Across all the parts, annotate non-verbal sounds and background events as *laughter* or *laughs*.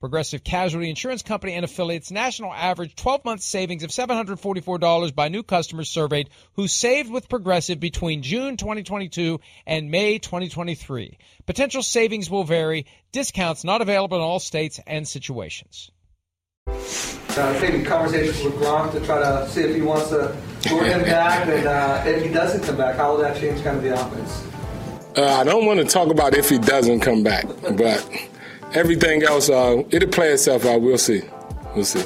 Progressive Casualty Insurance Company and affiliates national average 12 month savings of $744 by new customers surveyed who saved with Progressive between June 2022 and May 2023. Potential savings will vary. Discounts not available in all states and situations. Uh, taking conversations with Gronk to try to see if he wants to lure him back, and uh, if he doesn't come back, how will that change kind of the offense? Uh, I don't want to talk about if he doesn't come back, but everything else, uh, it'll play itself out. We'll see. We'll see.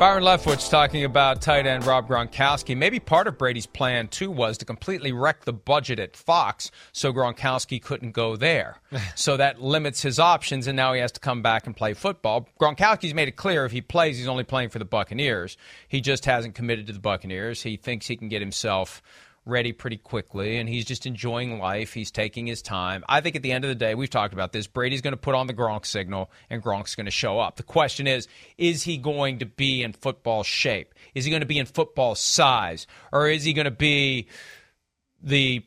Byron Leftwich talking about tight end Rob Gronkowski. Maybe part of Brady's plan, too, was to completely wreck the budget at Fox so Gronkowski couldn't go there. *laughs* so that limits his options, and now he has to come back and play football. Gronkowski's made it clear if he plays, he's only playing for the Buccaneers. He just hasn't committed to the Buccaneers. He thinks he can get himself ready pretty quickly and he's just enjoying life. He's taking his time. I think at the end of the day, we've talked about this. Brady's going to put on the Gronk signal and Gronk's going to show up. The question is, is he going to be in football shape? Is he going to be in football size? Or is he going to be the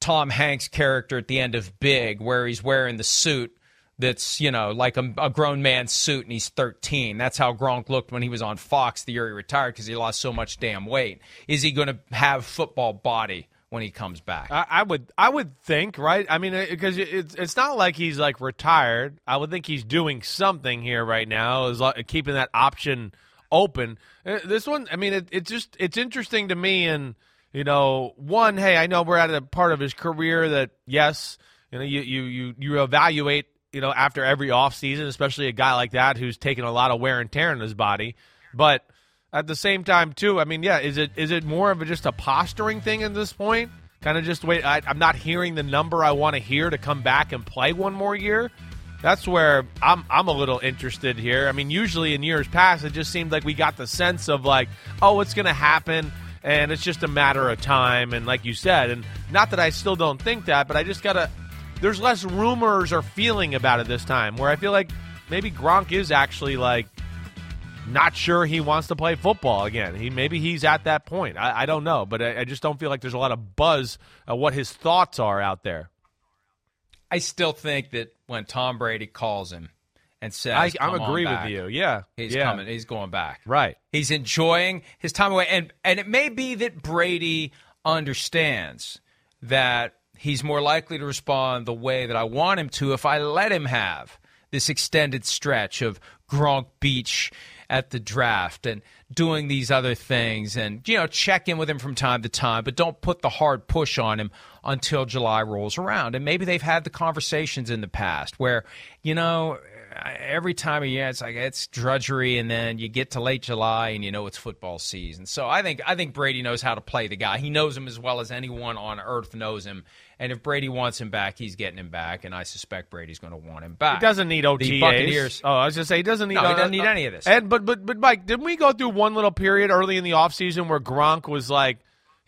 Tom Hanks character at the end of Big where he's wearing the suit that's you know like a, a, grown man's suit and he's 13 that's how gronk looked when he was on fox the year he retired because he lost so much damn weight. Is he going to have football body when he comes back? I, I would i would think right? I mean because it, it's, it's not like he's like retired. I would think he's doing something here right now is like keeping that option open. Uh, this one i mean it, it's just it's interesting to me and you know one hey i know we're at a part of his career that yes you know you you you, you evaluate you know, after every offseason, especially a guy like that who's taking a lot of wear and tear in his body. But at the same time, too, I mean, yeah, is it is it more of a, just a posturing thing at this point? Kind of just wait. I, I'm not hearing the number I want to hear to come back and play one more year. That's where I'm I'm a little interested here. I mean, usually in years past, it just seemed like we got the sense of like, oh, it's going to happen and it's just a matter of time. And like you said, and not that I still don't think that, but I just gotta there's less rumors or feeling about it this time. Where I feel like maybe Gronk is actually like not sure he wants to play football again. He maybe he's at that point. I, I don't know, but I, I, just don't feel like there's a lot of buzz of what his thoughts are out there. I still think that when Tom Brady calls him and says, I, am agree with you. Yeah, he's yeah. coming. He's going back. Right. He's enjoying his time away, and and it may be that Brady understands that he's more likely to respond the way that I want him to if I let him have this extended stretch of Gronk Beach at the draft and doing these other things and you know check in with him from time to time but don't put the hard push on him until July rolls around. And maybe they've had the conversations in the past where you know every time of year it's like it's drudgery and then you get to late July and you know it's football season. So I think I think Brady knows how to play the guy. He knows him as well as anyone on earth knows him. And if Brady wants him back, he's getting him back, and I suspect Brady's going to want him back. He doesn't need OTAs. The Buccaneers. Oh, I was just say he doesn't need. No, he doesn't need any of this. And but but but Mike, didn't we go through one little period early in the offseason where Gronk was like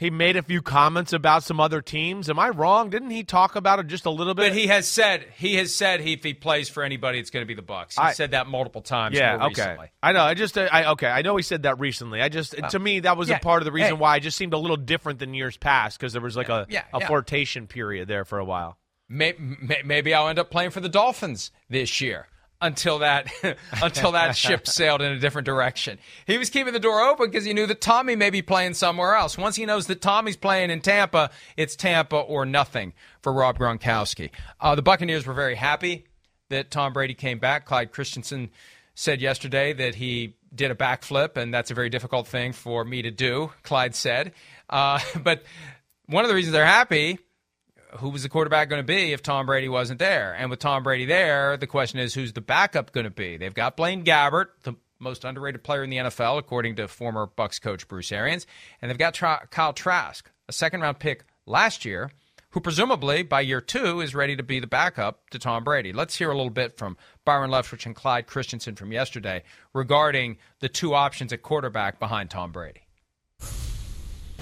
he made a few comments about some other teams. Am I wrong? Didn't he talk about it just a little bit? But he has said he has said he, if he plays for anybody, it's going to be the Bucks. He I- said that multiple times. yeah, okay. recently. I know. I just, uh, I okay. I know he said that recently. I just, to me, that was yeah, a part of the reason hey. why it just seemed a little different than years past because there was like a, yeah, a yeah. flirtation period there for a while. May- may- Maybe I'll end up playing for the Dolphins this year until that *laughs* until that ship *laughs* sailed in a different direction. He was keeping the door open because he knew that Tommy may be playing somewhere else. Once he knows that Tommy's playing in Tampa, it's Tampa or nothing for Rob Gronkowski. Uh, the Buccaneers were very happy that Tom Brady came back. Clyde Christensen said yesterday that he did a backflip, and that's a very difficult thing for me to do. Clyde said, uh, *laughs* but one of the reasons they're happy who was the quarterback going to be if Tom Brady wasn't there? And with Tom Brady there, the question is who's the backup going to be? They've got Blaine Gabbert, the most underrated player in the NFL, according to former Bucks coach Bruce Arians, and they've got Tra- Kyle Trask, a second round pick last year, who presumably by year two is ready to be the backup to Tom Brady. Let's hear a little bit from Byron Leftwich and Clyde Christensen from yesterday regarding the two options at quarterback behind Tom Brady.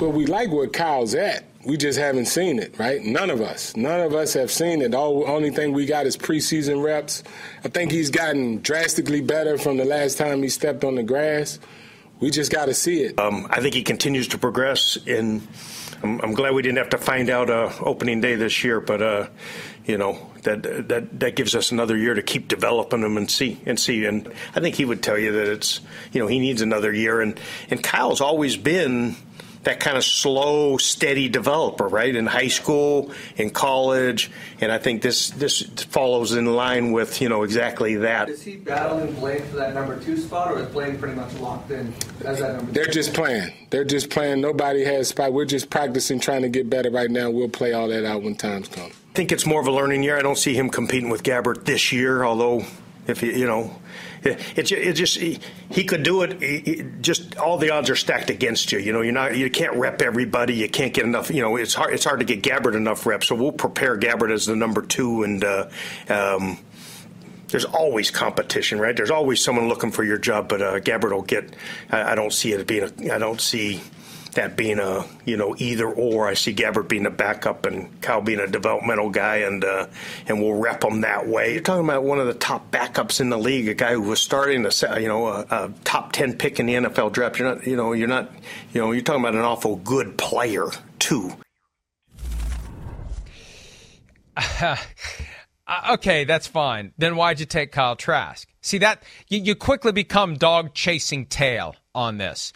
But we like where Kyle's at. We just haven't seen it, right? None of us. None of us have seen it. All only thing we got is preseason reps. I think he's gotten drastically better from the last time he stepped on the grass. We just got to see it. Um, I think he continues to progress, and I'm, I'm glad we didn't have to find out uh, opening day this year. But uh, you know that that that gives us another year to keep developing him and see and see. And I think he would tell you that it's you know he needs another year. And and Kyle's always been that kind of slow, steady developer, right? In high school, in college, and I think this this follows in line with you know exactly that. Is he battling Blaine for that number two spot, or is Blaine pretty much locked in as that number They're two? just playing. They're just playing. Nobody has spot. We're just practicing, trying to get better right now. We'll play all that out when time's come. I think it's more of a learning year. I don't see him competing with Gabbert this year, although if you you know, *laughs* it, just he, could do it. Just all the odds are stacked against you. You know, you're not you can't rep everybody. You can't get enough. You know, it's hard. It's hard to get Gabbert enough reps. So we'll prepare Gabbert as the number two, and uh, um, there's always competition, right? There's always someone looking for your job, but uh, Gabbert will get. I, I don't see it being. A, I don't see that being a you know either or. I see Gabbert being a backup and Kyle being a developmental guy, and uh, and we'll rep him that way. You're talking about one of the top backups in the league, a guy who was starting a you know a, a top ten pick in the NFL draft. You're not you know you're not you know you're talking about an awful good player too. *laughs* Uh, okay, that's fine. Then why'd you take Kyle Trask? See that you, you quickly become dog chasing tail on this.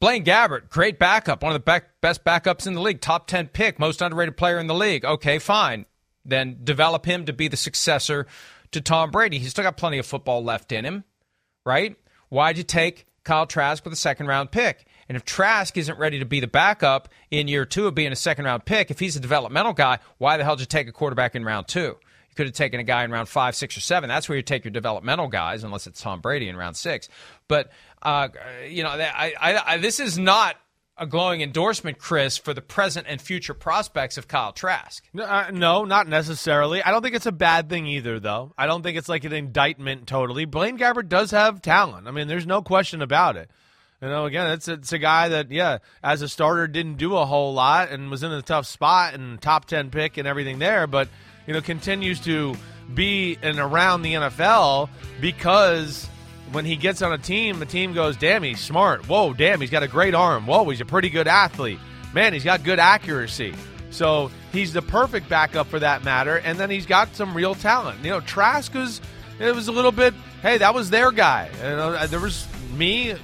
Blaine Gabbert, great backup, one of the best backups in the league, top ten pick, most underrated player in the league. Okay, fine. Then develop him to be the successor to Tom Brady. He's still got plenty of football left in him, right? Why'd you take Kyle Trask with a second round pick? And if Trask isn't ready to be the backup in year two of being a second round pick, if he's a developmental guy, why the hell did you take a quarterback in round two? Could have taken a guy in round five, six, or seven. That's where you take your developmental guys, unless it's Tom Brady in round six. But uh, you know, I, I, I, this is not a glowing endorsement, Chris, for the present and future prospects of Kyle Trask. No, uh, no, not necessarily. I don't think it's a bad thing either, though. I don't think it's like an indictment totally. Blaine Gabbert does have talent. I mean, there's no question about it. You know, again, it's it's a guy that, yeah, as a starter, didn't do a whole lot and was in a tough spot and top ten pick and everything there, but you know, continues to be and around the NFL because when he gets on a team, the team goes, "Damn, he's smart. Whoa, damn, he's got a great arm. Whoa, he's a pretty good athlete. Man, he's got good accuracy." So he's the perfect backup for that matter, and then he's got some real talent. You know, Trask was it was a little bit. Hey, that was their guy. You know, uh, there was me,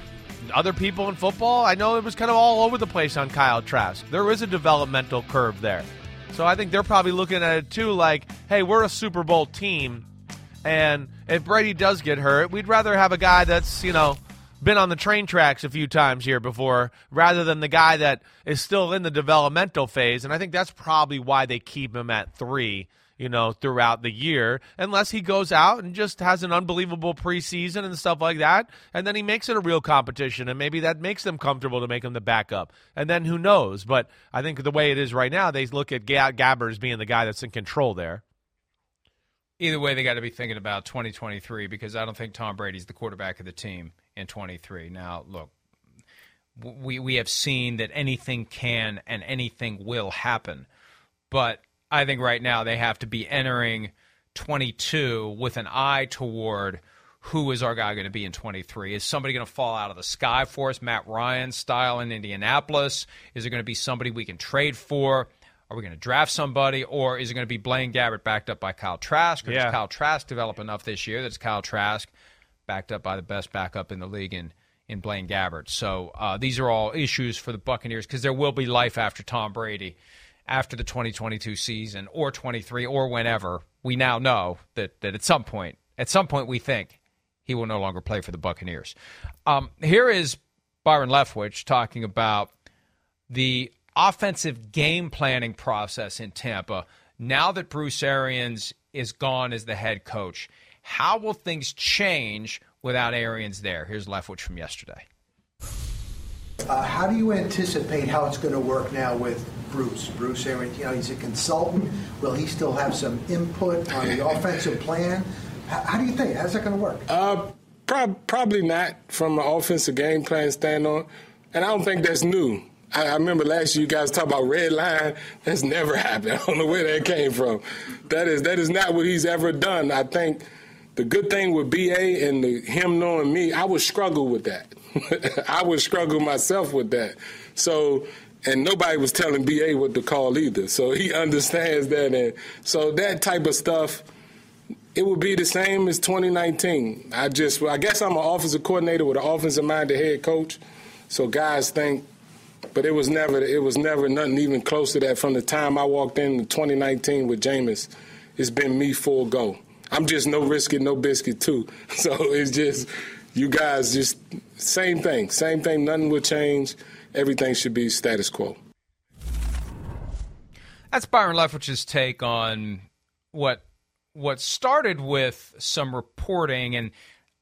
other people in football. I know it was kind of all over the place on Kyle Trask. There is a developmental curve there. So I think they're probably looking at it too, like, hey, we're a Super Bowl team, and if Brady does get hurt, we'd rather have a guy that's you know been on the train tracks a few times here before, rather than the guy that is still in the developmental phase. And I think that's probably why they keep him at three you know, throughout the year, unless he goes out and just has an unbelievable preseason and stuff like that, and then he makes it a real competition, and maybe that makes them comfortable to make him the backup, and then who knows? But I think the way it is right now, they look at Ga- Gabbert as being the guy that's in control there. Either way, they got to be thinking about 2023 because I don't think Tom Brady's the quarterback of the team in 23. Now, look, we we have seen that anything can and anything will happen. But I think right now they have to be entering 22 with an eye toward who is our guy going to be in 23? Is somebody going to fall out of the sky for us, Matt Ryan style in Indianapolis? Is it going to be somebody we can trade for? Are we going to draft somebody, or is it going to be Blaine Gabbert backed up by Kyle Trask? Or yeah. does Kyle Trask develop enough this year that's Kyle Trask backed up by the best backup in the league in, in Blaine Gabbert? So uh, these are all issues for the Buccaneers because there will be life after Tom Brady, after the 2022 season, or 23, or whenever. We now know that, that at some point, at some point, we think he will no longer play for the Buccaneers. Um, here is Byron Leftwich talking about the offensive game planning process in Tampa. Now that Bruce Arians is gone as the head coach, how will things change without Arians there? Here's Leftwich from yesterday. Uh, how do you anticipate how it's going to work now with Bruce? Bruce you know, he's a consultant. Will he still have some input on the *laughs* offensive plan? How, how do you think? How's that going to work? Uh, prob- probably not from an offensive game plan standpoint, and I don't think that's new. I, I remember last year you guys talked about red line. That's never *laughs* happened. I don't know where that came from. That is that is not what he's ever done. I think the good thing with BA and the, him knowing me, I would struggle with that. *laughs* I would struggle myself with that. So, and nobody was telling BA what to call either. So he *laughs* understands that, and so that type of stuff it would be the same as 2019. I just, I guess I'm an offensive coordinator with an offensive minded head coach. So guys think, but it was never, it was never nothing even close to that from the time I walked in 2019 with Jameis. It's been me full go. I'm just no risk it, no biscuit too. *laughs* So it's just, you guys just same thing, same thing. Nothing will change. Everything should be status quo. That's Byron Leftwich's take on what what started with some reporting, and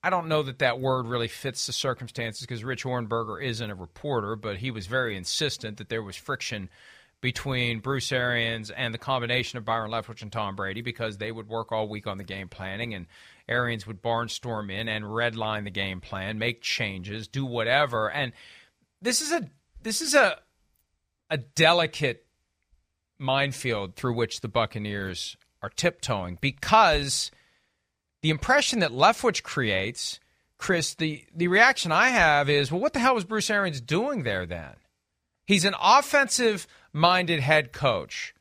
I don't know that that word really fits the circumstances because Rich Ohrnberger isn't a reporter, but he was very insistent that there was friction between Bruce Arians and the combination of Byron Leftwich and Tom Brady because they would work all week on the game planning, and Arians would barnstorm in and redline the game plan, make changes, do whatever, and this is a this is a a delicate minefield through which the Buccaneers are tiptoeing because the impression that Leftwich creates, Chris, the, the reaction I have is, well, what the hell was Bruce Arians doing there then? He's an offensive minded head coach.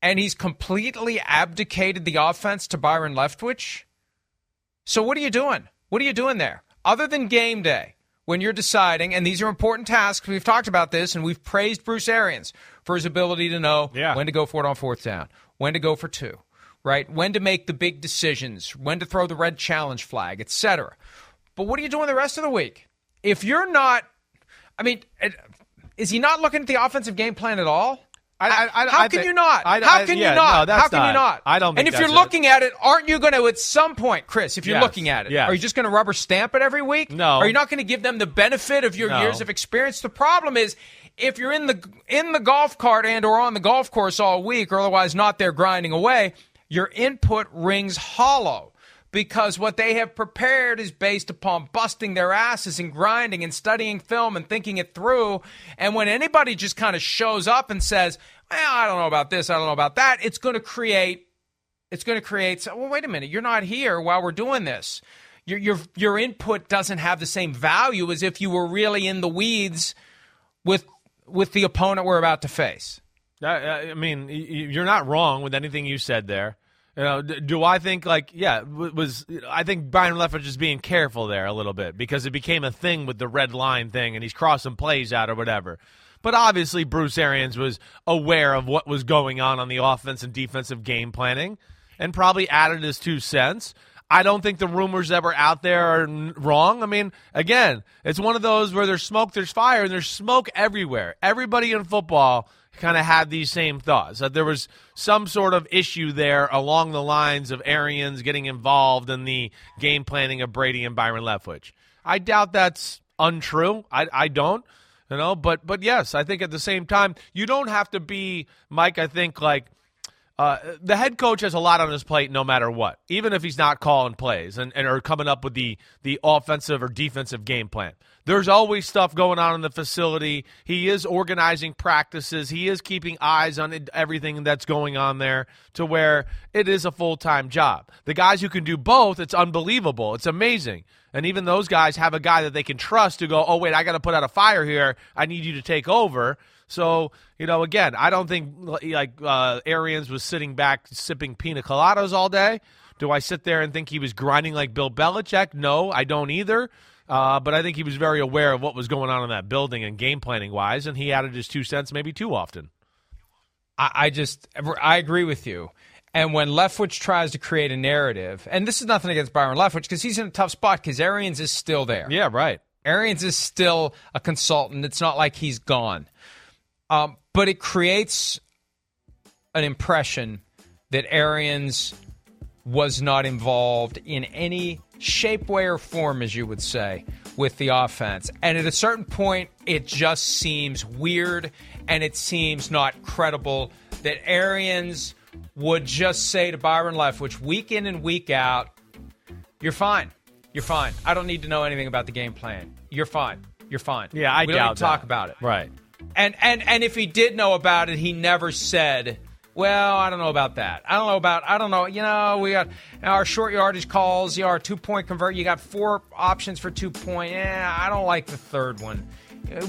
And he's completely abdicated the offense to Byron Leftwich. So what are you doing? What are you doing there? Other than game day, when you're deciding, and these are important tasks, we've talked about this, and we've praised Bruce Arians for his ability to know yeah. when to go for it on fourth down, when to go for two, right? When to make the big decisions, when to throw the red challenge flag, etc. But what are you doing the rest of the week? If you're not, I mean, is he not looking at the offensive game plan at all? I, I, I, How can you not? I- How can yeah, you not? no, How can you not? I don't. And if you're it. looking at it, aren't you going to at some point, Chris? If you're Yes. looking at it, Yes. are you just going to rubber stamp it every week? No. Are you not going to give them the benefit of your No. years of experience? The problem is if you're in the in the golf cart and or on the golf course all week, or otherwise not there grinding away, your input rings hollow because what they have prepared is based upon busting their asses and grinding and studying film and thinking it through. And when anybody just kind of shows up and says, I don't know about this, I don't know about that, it's going to create it's going to create well wait a minute you're not here while we're doing this your your your input doesn't have the same value as if you were really in the weeds with with the opponent we're about to face I, mean, you're not wrong with anything you said there. You know, do I think like yeah was I think Byron Leftwich is being careful there a little bit because it became a thing with the red line thing and he's crossing plays out or whatever. But obviously Bruce Arians was aware of what was going on on the offense and defensive game planning and probably added his two cents. I don't think the rumors that were out there are wrong. I mean, again, it's one of those where there's smoke, there's fire, and there's smoke everywhere. Everybody in football kind of had these same thoughts that there was some sort of issue there along the lines of Arians getting involved in the game planning of Brady and Byron Leftwich. I doubt that's untrue. I, I don't, you know, but but yes, I think at the same time you don't have to be Mike. I think like uh, the head coach has a lot on his plate no matter what, even if he's not calling plays and, and or coming up with the the offensive or defensive game plan. There's always stuff going on in the facility. He is organizing practices. He is keeping eyes on everything that's going on there to where it is a full time job. The guys who can do both, it's unbelievable. It's amazing. And even those guys have a guy that they can trust to go, oh, wait, I got to put out a fire here. I need you to take over. So, you know, again, I don't think like uh, Arians was sitting back sipping pina coladas all day. Do I sit there and think he was grinding like Bill Belichick? No, I don't either. Uh, but I think he was very aware of what was going on in that building and game planning wise, and he added his two cents maybe too often. I, I just, I agree with you. And when Leftwich tries to create a narrative, and this is nothing against Byron Leftwich because he's in a tough spot because Arians is still there. Yeah, right. Arians is still a consultant. It's not like he's gone. Um, but it creates an impression that Arians was not involved in any shape, way, or form, as you would say, with the offense. And at a certain point, it just seems weird and it seems not credible that Arians would just say to Byron Leftwich week in and week out, You're fine. You're fine. I don't need to know anything about the game plan. You're fine. You're fine. Yeah, I we doubt don't need to talk about it. Right. And and and if he did know about it, he never said, "Well, I don't know about that. I don't know about. I don't know. You know, we got our short yardage calls. You know, our two point convert. You got four options for two point. Yeah, I don't like the third one.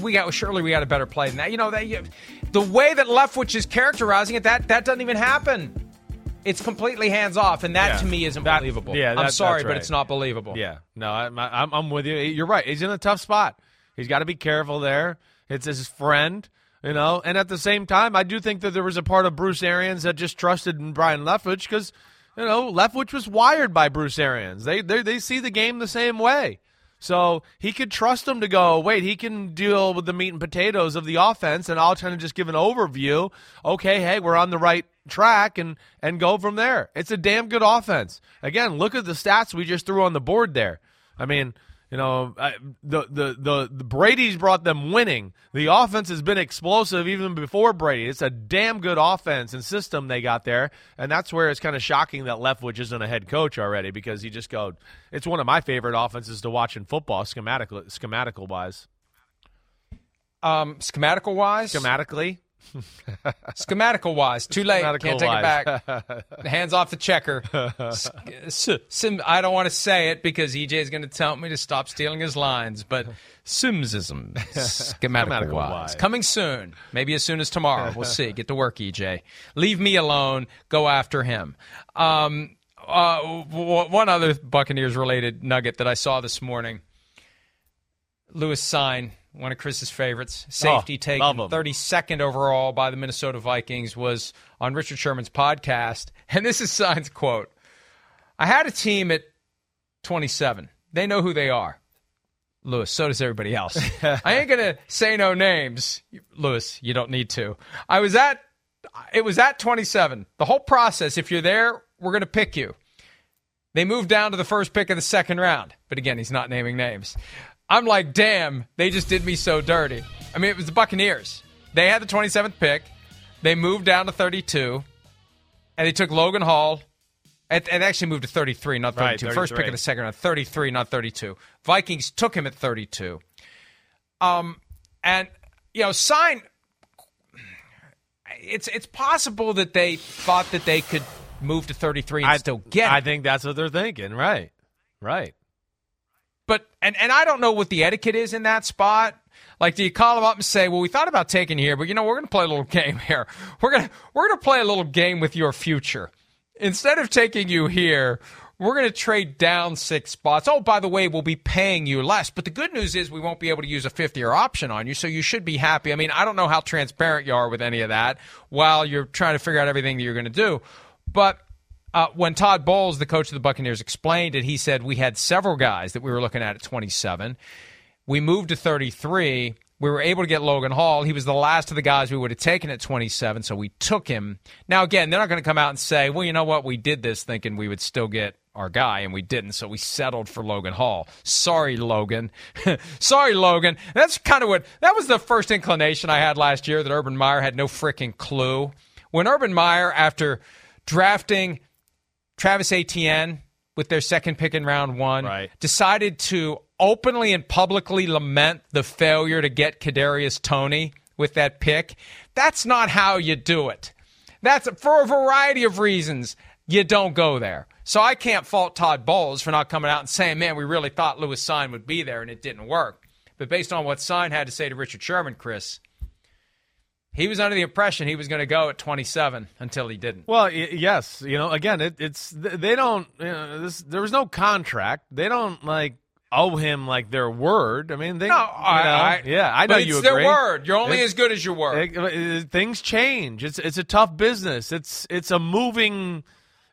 We got surely we got a better play than that. You know that you, the way that Leftwich is characterizing it, that that doesn't even happen. It's completely hands off, and that Yeah. to me isn't That- believable. yeah, I'm sorry, that's but it's not believable. Yeah, no, I'm, I'm, I'm with you. You're right. He's in a tough spot. He's got to be careful there. It's his friend, you know. And at the same time, I do think that there was a part of Bruce Arians that just trusted in Byron Leftwich because, you know, Leftwich was wired by Bruce Arians. They, they they see the game the same way. So he could trust him to go, wait, he can deal with the meat and potatoes of the offense, and I'll kind of just give an overview. Okay, hey, we're on the right track and and go from there. It's a damn good offense. Again, look at the stats we just threw on the board there. I mean, you know, I, the, the the the Brady's brought them winning. The offense has been explosive even before Brady. It's a damn good offense and system they got there, and that's where it's kind of shocking that Leftwich isn't a head coach already because he just go. It's one of my favorite offenses to watch in football, schematical schematical wise. Um, schematical wise, Schematically, *laughs* schematical wise, too late. Can't take it back. *laughs* Hands off the checker. *laughs* Sim, I don't want to say it because EJ is going to tell me to stop stealing his lines, but Simmsism, schematical Schematical wise, wise. coming soon. Maybe as soon as tomorrow. We'll see. Get to work, EJ. Leave me alone. Go after him. Um, uh, w- one other Buccaneers related nugget that I saw this morning. Lewis Sign, one of Chris's favorites, oh, safety Oh, taken 32nd overall by the Minnesota Vikings, was on Richard Sherman's podcast. *laughs* And this is Sign's quote I had a team at 27. They know who they are. Lewis, so does everybody else. *laughs* I ain't going to say no names. Lewis, you don't need to. I was at, it was at 27. The whole process, if you're there, we're going to pick you. They moved down to the first pick of the second round. But again, he's not naming names. I'm like, damn, they just did me so dirty. I mean, it was the Buccaneers. They had the 27th pick. They moved down to 32, and they took Logan Hall. And, it actually moved to 33, not 32. Right, First pick 33. of the second round, 33, not 32. Vikings took him at 32. Um, and you know, sign. It's it's possible that they thought that they could move to 33 and still get. I think that's what they're thinking. Right, right. But and and I don't know what the etiquette is in that spot. Like, do you call them up and say, "Well, we thought about taking you here, but you know, we're going to play a little *laughs* game here. We're gonna we're going to play a little game with your future. Instead of taking you here, we're going to trade down six spots. Oh, by the way, we'll be paying you less. But the good news is we won't be able to use a fifth year option on you, so you should be happy. I mean, I don't know how transparent you are with any of that while you're trying to figure out everything that you're going to do, but uh, when Todd Bowles, the coach of the Buccaneers, explained it, he said we had several guys that we were looking at at 27. We moved to 33. We were able to get Logan Hall. He was the last of the guys we would have taken at 27, so we took him. Now, again, they're not going to come out and say, well, you know what? We did this thinking we would still get our guy, and we didn't, so we settled for Logan Hall. Sorry, Logan. *laughs* Sorry, Logan. That's kind of what that was the first inclination I had last year that Urban Meyer had no freaking clue. When Urban Meyer, after drafting Travis Etienne with their second pick in round one, Right. decided to openly and publicly lament the failure to get Kadarius Toney with that pick. That's not how you do it. That's for a variety of reasons. You don't go there. So I can't fault Todd Bowles for not coming out and saying, "Man, we really thought Lewis Sign would be there and it didn't work." But based on what Sign had to say to Richard Sherman, Chris, he was under the impression he was going to go at 27 until he didn't. Well, y- yes, you know, again, it, it's they don't. You know, this, there was no contract. They don't like owe him like their word. I mean, they. No, you I, know, I- yeah, I know but you it's agree. their word. You're only It- as good as your word. it- it- things change. It's it's a tough business. It's it's a moving,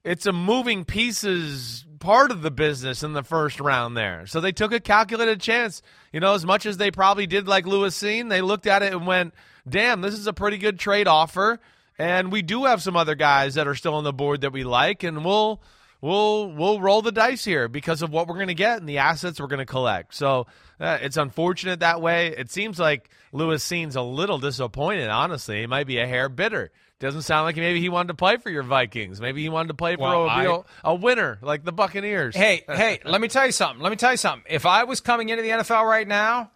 it's a moving pieces part of the business in the first round there. So they took a calculated chance. You know, as much as they probably did like Lewis Cine, they looked at it and went, "Damn, this is a pretty good trade offer." And we do have some other guys that are still on the board that we like, and we'll we'll we'll roll the dice here because of what we're going to get and the assets we're going to collect. So uh, it's unfortunate that way. It seems like Lewis seems a little disappointed. Honestly, he might be a hair bitter. Doesn't sound like maybe he wanted to play for your Vikings. Maybe he wanted to play for Well, a I- real a winner like the Buccaneers. Hey, hey, let me tell you something. Let me tell you something. If I was coming into the NFL right now,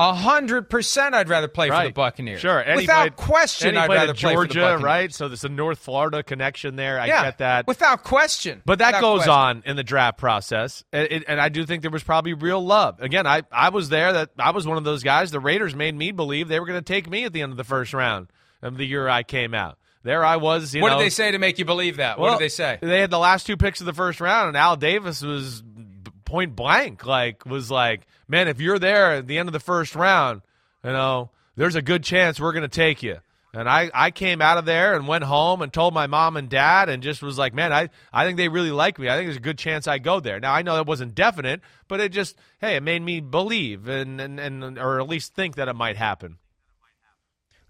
a hundred percent, I'd rather play for the Buccaneers. Sure, and without played- question, I'd rather at play for the Georgia, right? So there's a North Florida connection there. I yeah, get that. without question. But that Without goes question. on in the draft process, and, it- and I do think there was probably real love. Again, I, I was there. That I was one of those guys. The Raiders made me believe they were going to take me at the end of the first round of the year I came out. There I was. You What know, did they say to make you believe that? Well, what did they say? They had the last two picks of the first round, and Al Davis was point blank. Like was like, man, if you're there at the end of the first round, you know, there's a good chance we're going to take you. And I, I came out of there and went home and told my mom and dad and just was like, man, I, I think they really like me. I think there's a good chance I go there. Now I know that wasn't definite, but it just hey, it made me believe and, and, and or at least think that it might happen.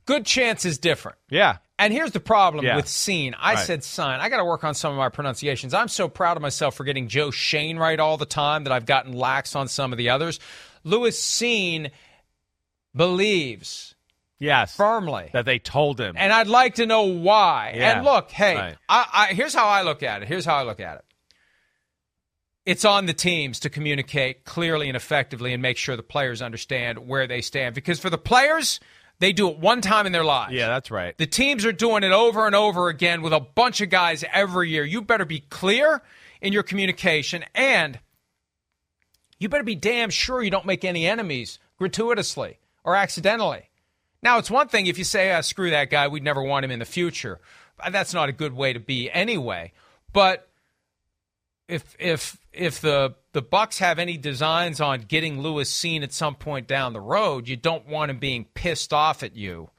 Good chance is different. Yeah. And here's the problem Yeah. with Cine. I Right. said sign. I got to work on some of my pronunciations. I'm so proud of myself for getting Joe Schoen right all the time that I've gotten lax on some of the others. Lewis Cine believes Yes. firmly. That they told him. And I'd like to know why. Yeah. And look, hey, Right. I, I, here's how I look at it. Here's how I look at it. It's on the teams to communicate clearly and effectively and make sure the players understand where they stand. Because for the players, they do it one time in their lives. yeah, that's right. The teams are doing it over and over again with a bunch of guys every year. You better be clear in your communication and you better be damn sure you don't make any enemies gratuitously or accidentally. Now, it's one thing if you say, ah, screw that guy, we'd never want him in the future. That's not a good way to be anyway. But if if if the the Bucks have any designs on getting Lewis Cine at some point down the road, you don't want him being pissed off at you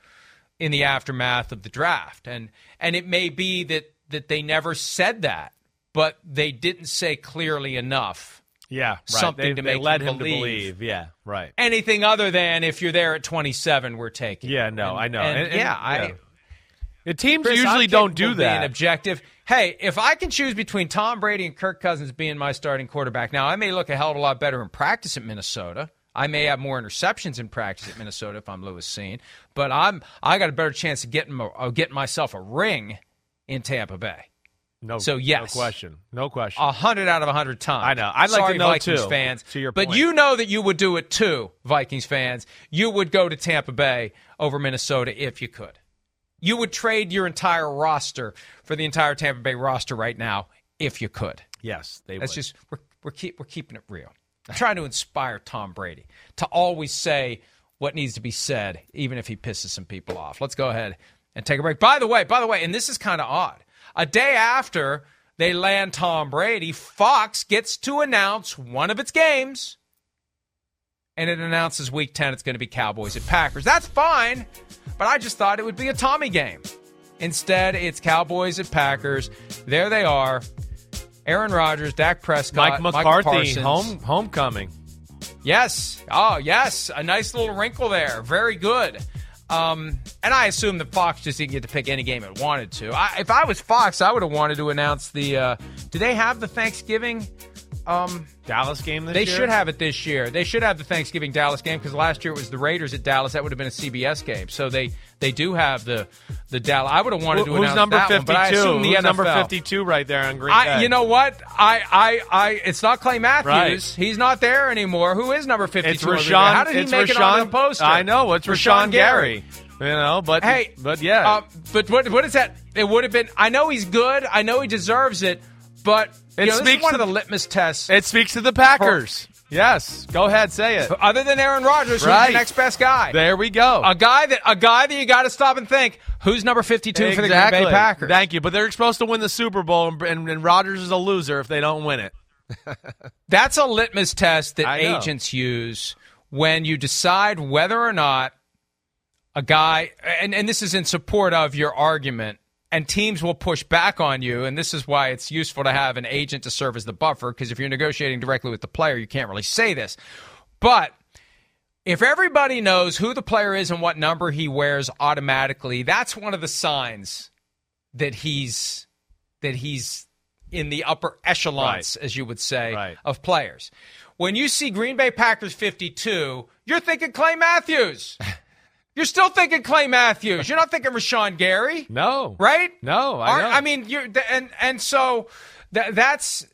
in the aftermath of the draft. And and it may be that that they never said that, but they didn't say clearly enough Yeah, right. something they, to they make led him believe. to believe. Yeah, right. anything other than if you're there at 27, we're taking. Yeah, no, And- I know. and And- and- yeah, I. The teams Chris, usually I'm don't do of Being that. objective. Hey, if I can choose between Tom Brady and Kirk Cousins being my starting quarterback, now I may look a hell of a lot better in practice at Minnesota. I may have more interceptions in practice at Minnesota if I'm Lewis Cine, but I'm I got a better chance of getting of getting myself a ring in Tampa Bay. No, So, yes. no question, no question. A hundred out of a hundred times. I know. I'd like to Sorry, know, Vikings too, fans. to your but point. you know that you would do it too, Vikings fans. You would go to Tampa Bay over Minnesota if you could. You would trade your entire roster for the entire Tampa Bay roster right now if you could. yes, they That's would. just we're we're keep we're keeping it real. I'm trying to inspire Tom Brady to always say what needs to be said, even if he pisses some people off. Let's go ahead and take a break. By the way, by the way, and this is kind of odd. A day after they land Tom Brady, Fox gets to announce one of its games, and it announces Week Ten. It's going to be Cowboys at Packers. That's fine, but I just thought it would be a Tommy game. Instead, it's Cowboys at Packers. There they are. Aaron Rodgers, Dak Prescott, Mike McCarthy, home homecoming. Yes. Oh, yes. A nice little wrinkle there. Very good. Um, and I assume that Fox just didn't get to pick any game it wanted to. I, if I was Fox, I would have wanted to announce the. Uh, do they have the Thanksgiving um, Dallas game this they year. should have it this year. They should have the Thanksgiving Dallas game because last year it was the Raiders at Dallas. That would have been a CBS game. So they they do have the the Dallas. I would have wanted Who- to Who's announce number but I fifty-two? assume the Who's NFL. number fifty-two right there on Green I, Bay? you know what? I, I, I. It's not Clay Matthews. Right. He's not there anymore. Who is number fifty-two? it's? Rashan. How did he make Rashan, it on the poster? I know it's Rashan, Gary. You know, but Hey, but yeah, Uh, but what what is that? It would have been. I know he's good. I know he deserves it. But It know, speaks one to- of the litmus tests. it speaks to the Packers. Yes, go ahead, say it. Other than Aaron Rodgers, who's Right. the next best guy? There we go. a guy that a guy that you got to stop and think who's number fifty-two for the Green Bay Packers. Thank you. But they're supposed to win the Super Bowl, and, and, and Rodgers is a loser if they don't win it. *laughs* That's a litmus test that agents use when you decide whether or not a guy, and, and this is in support of your argument, and teams will push back on you. And this is why it's useful to have an agent to serve as the buffer, because if you're negotiating directly with the player, you can't really say this. But if everybody knows who the player is and what number he wears automatically, that's one of the signs that he's that he's in the upper echelons, as you would say, Right. of players. When you see Green Bay Packers 52, you're thinking Clay Matthews. *laughs* you're still thinking Clay Matthews. You're not thinking Rashan Gary, No, right? No, I I mean, you're and and so that that's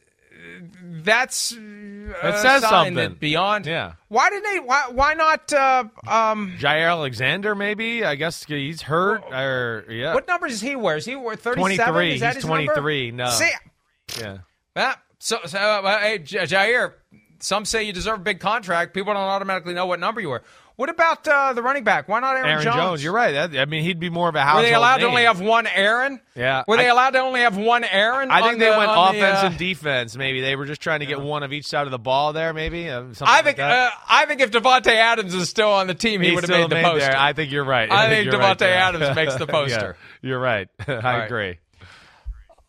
that's it says something. That beyond, Yeah. Why did they? Why why not? Uh, um, Jaire Alexander, maybe. I guess he's hurt. Or yeah, what numbers does he wear? Is he wear thirty 23. Is that He's number? 23. No. See, yeah. ah, so so uh, hey, Jaire. Some say you deserve a big contract. People don't automatically know what number you wear. What about uh, the running back? Why not Aaron, Aaron Jones. You're right. That, I mean, he'd be more of a Were they allowed to only have one Aaron? Yeah. Were they I- allowed to only have one Aaron? I think they the- went on the, offense uh, and defense. Maybe they were just trying to get one of each side of the ball there. Maybe uh, something I like think that. uh, I think if Davante Adams is still on the team, he He's would have made the there. poster. I think you're right. I think you're right Adams makes the *laughs* Yeah, poster. you're right. *laughs* I right. agree.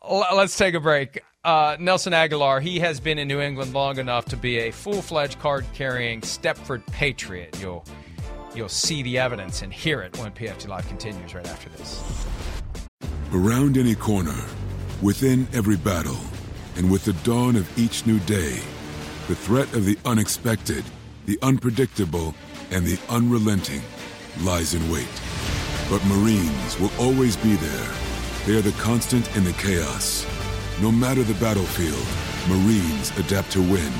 L- Let's take a break. Uh, Nelson Agholor, he has been in New England long enough to be a full-fledged card-carrying Stepford Patriot. You'll you'll see the evidence and hear it when PFT Live continues right after this. Around any corner, within every battle, and with the dawn of each new day, the threat of the unexpected, the unpredictable, and the unrelenting lies in wait. But Marines will always be there. They are the constant in the chaos. No matter the battlefield, Marines adapt to win,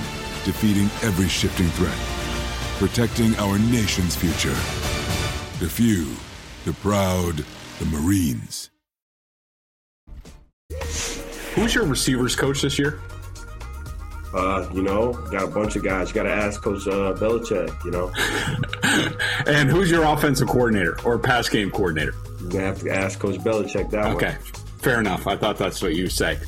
defeating every shifting threat, protecting our nation's future. The few, the proud, the Marines. Who's your receivers coach this year? Uh, you know, got a bunch of guys. Got to ask Coach uh, Belichick. You know, *laughs* And who's your offensive coordinator or pass game coordinator? you're gonna have to ask Coach Belichick that Okay, one. fair enough. I thought that's what you say.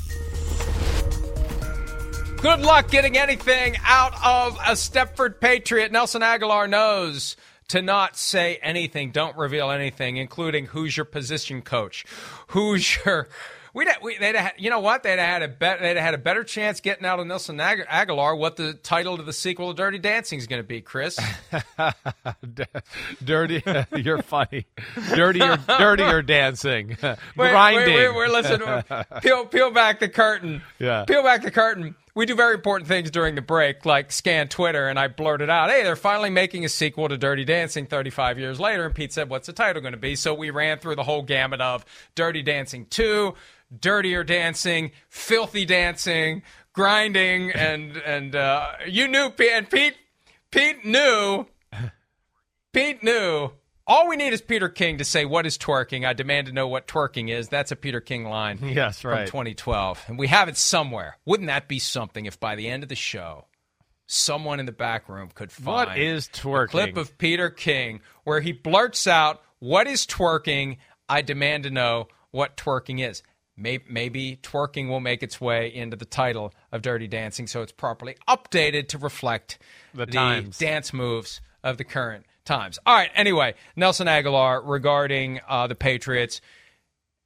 Good luck getting anything out of a Stepford Patriot. Nelson Agholor knows to not say anything, don't reveal anything, including who's your position coach, who's your. We'd, we, they'd have, you know what? They'd have had a bet, they'd have had a better chance getting out of Nelson Ag- Agholor what the title to the sequel to Dirty Dancing is going to be, Chris. *laughs* Dirty, *laughs* you're funny. Dirtier, dirtier dancing, *laughs* Wait, grinding. Wait, wait, we're listening. Peel, peel back the curtain. Yeah. Peel back the curtain. We do very important things during the break, like scan Twitter, and I blurted out, "Hey, they're finally making a sequel to Dirty Dancing 35 years later." And Pete said, "What's the title going to be?" So we ran through the whole gamut of Dirty Dancing 2, Dirtier Dancing, Filthy Dancing, Grinding, and and uh, you knew, Pete, and Pete, Pete knew Pete knew. All we need is Peter King to say, What is twerking? I demand to know what twerking is. That's a Peter King line *laughs* Yes, from right. 2012. And we have it somewhere. Wouldn't that be something if by the end of the show, someone in the back room could find What is a twerking? clip of Peter King where he blurts out, What is twerking? I demand to know what twerking is. Maybe, maybe twerking will make its way into the title of Dirty Dancing so it's properly updated to reflect The times. dance moves of the current times. All right. Anyway, Nelson Agholor regarding uh, the Patriots.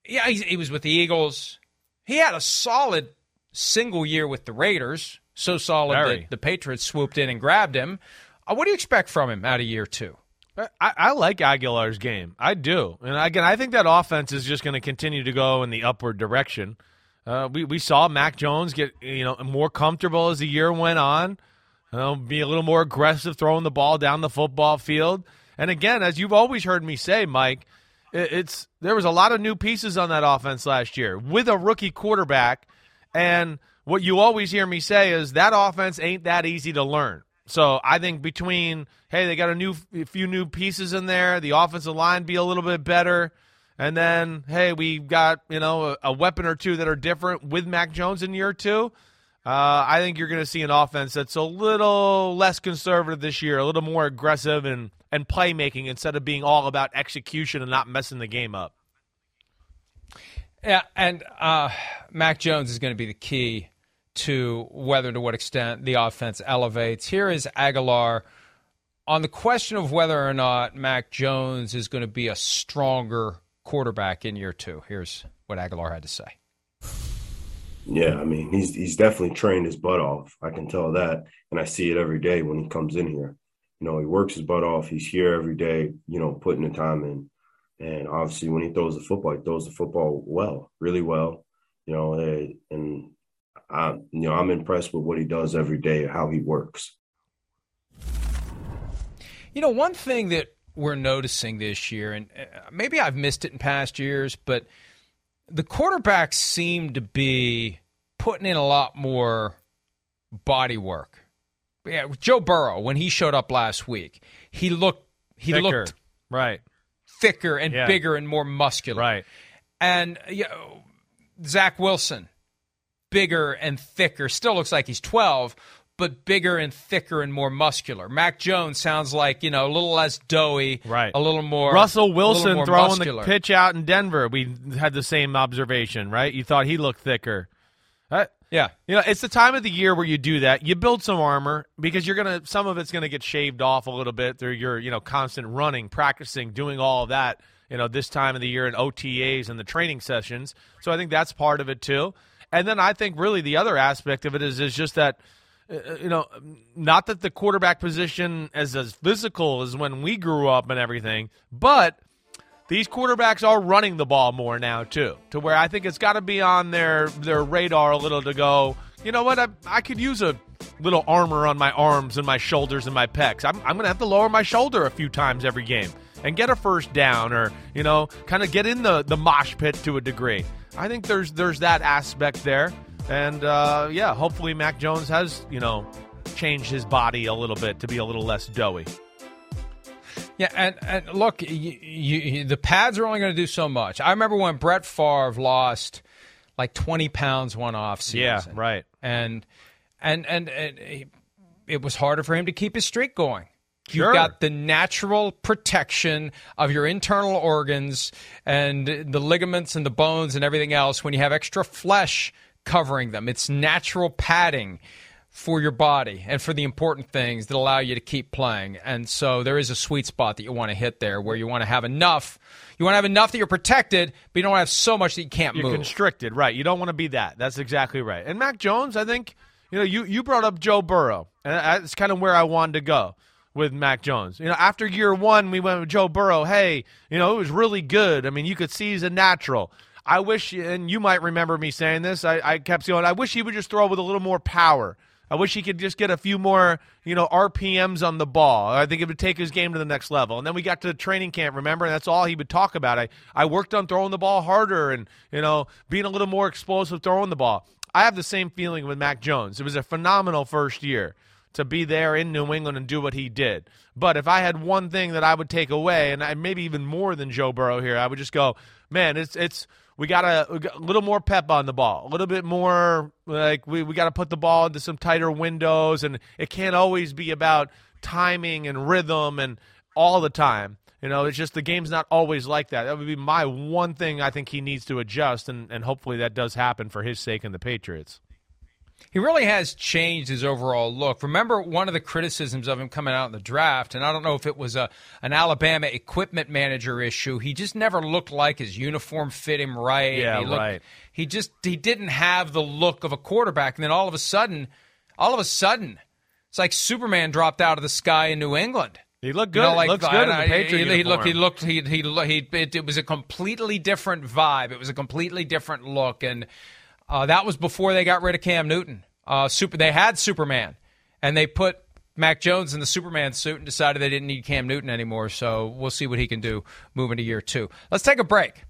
Yeah, he, he was with the Eagles. He had a solid single year with the Raiders. So solid Very. that the Patriots swooped in and grabbed him. Uh, what do you expect from him out of year two? I, I like Agholor's game. I do. And again, I think that offense is just going to continue to go in the upward direction. Uh, we we saw Mac Jones get you know more comfortable as the year went on. Be a little more aggressive throwing the ball down the football field. And again, as you've always heard me say, Mike, it, it's there was a lot of new pieces on that offense last year with a rookie quarterback. And what you always hear me say is that offense ain't that easy to learn. So I think between hey, they got a new a few new pieces in there, the offensive line be a little bit better, and then hey, we got you know a, a weapon or two that are different with Mac Jones in year two. Uh, I think you're going to see an offense that's a little less conservative this year, a little more aggressive and and playmaking instead of being all about execution and not messing the game up. Yeah, and uh, Mac Jones is going to be the key to whether to what extent the offense elevates. Here is Agholor on the question of whether or not Mac Jones is going to be a stronger quarterback in year two. Here's what Agholor had to say. Yeah, I mean, he's he's definitely trained his butt off. I can tell that, and I see it every day when he comes in here. You know, he works his butt off. He's here every day. You know, putting the time in, and obviously when he throws the football, he throws the football well, really well. You know, eh, and I, you know, I'm impressed with what he does every day, how he works. You know, one thing that we're noticing this year, and uh, maybe I've missed it in past years, but the quarterbacks seem to be putting in a lot more body work. Yeah, Joe Burrow when he showed up last week, he looked he thicker. looked right thicker and Yeah. bigger and more muscular. Right. And you know, Zach Wilson, bigger and thicker, still looks like he's 12, but bigger and thicker and more muscular. Mac Jones sounds like, you know, a little less doughy, Right. a little more Russell Wilson more throwing muscular. the pitch out in Denver. We had the same observation, right? You thought he looked thicker. Uh, Yeah. You know, it's the time of the year where you do that. You build some armor because you're gonna some of it's gonna get shaved off a little bit through your you know constant running, practicing, doing all of that. You know, this time of the year in OTAs and the training sessions. So I think that's part of it too. And then I think really the other aspect of it is is just that uh, you know, not that the quarterback position is as physical as when we grew up and everything, but these quarterbacks are running the ball more now too, to where I think it's got to be on their their radar a little to go. You know what? I, I could use a little armor on my arms and my shoulders and my pecs. I'm, I'm going to have to lower my shoulder a few times every game and get a first down, or you know, kind of get in the the mosh pit to a degree. I think there's there's that aspect there, and uh, yeah, hopefully Mac Jones has you know changed his body a little bit to be a little less doughy. Yeah, and, and look, you, you, the pads are only going to do so much. I remember when Brett Favre lost like 20 pounds one off season. Yeah, right. And and and, and he- it was harder for him to keep his streak going. Sure. You've got the natural protection of your internal organs and the ligaments and the bones and everything else when you have extra flesh covering them. It's natural padding for your body and for the important things that allow you to keep playing. And so there is a sweet spot that you want to hit there where you want to have enough. You want to have enough that you're protected, but you don't want to have so much that you can't You're move. constricted, right? You don't want to be that. That's exactly right. And Mac Jones, I think, you know, you you brought up Joe Burrow, and that's kind of where I wanted to go with Mac Jones. You know, after year one, we went with Joe Burrow. Hey, you know, it was really good. I mean, you could see he's a natural. I wish, and you might remember me saying this. I, I kept going. I wish he would just throw with a little more power. I wish he could just get a few more, you know, RPMs on the ball. I think it would take his game to the next level. And then we got to the training camp, remember, and that's all he would talk about. I, I worked on throwing the ball harder and, you know, being a little more explosive throwing the ball. I have the same feeling with Mac Jones. It was a phenomenal first year to be there in New England and do what he did. But if I had one thing that I would take away, and I, maybe even more than Joe Burrow here, I would just go, man, it's it's we got a, we got a little more pep on the ball, a little bit more like we, we got to put the ball into some tighter windows, and it can't always be about timing and rhythm and all the time. You know, it's just the game's not always like that. That would be my one thing I think he needs to adjust, and, and hopefully that does happen for his sake and the Patriots. He really has changed his overall look. Remember one of the criticisms of him coming out in the draft, and I don't know if it was a an Alabama equipment manager issue. He just never looked like his uniform fit him right. Yeah, he looked, right. He just he didn't have the look of a quarterback. And then all of a sudden, all of a sudden, it's like Superman dropped out of the sky in New England. He looked You good. know, like Looks good in the Patriot he, he looked. He looked. He he he. It, it was a completely different vibe. It was a completely different look, and Uh, that was before they got rid of Cam Newton. Uh, super, they had Superman, and they put Mac Jones in the Superman suit and decided they didn't need Cam Newton anymore. So we'll see what he can do moving to year two. Let's take a break.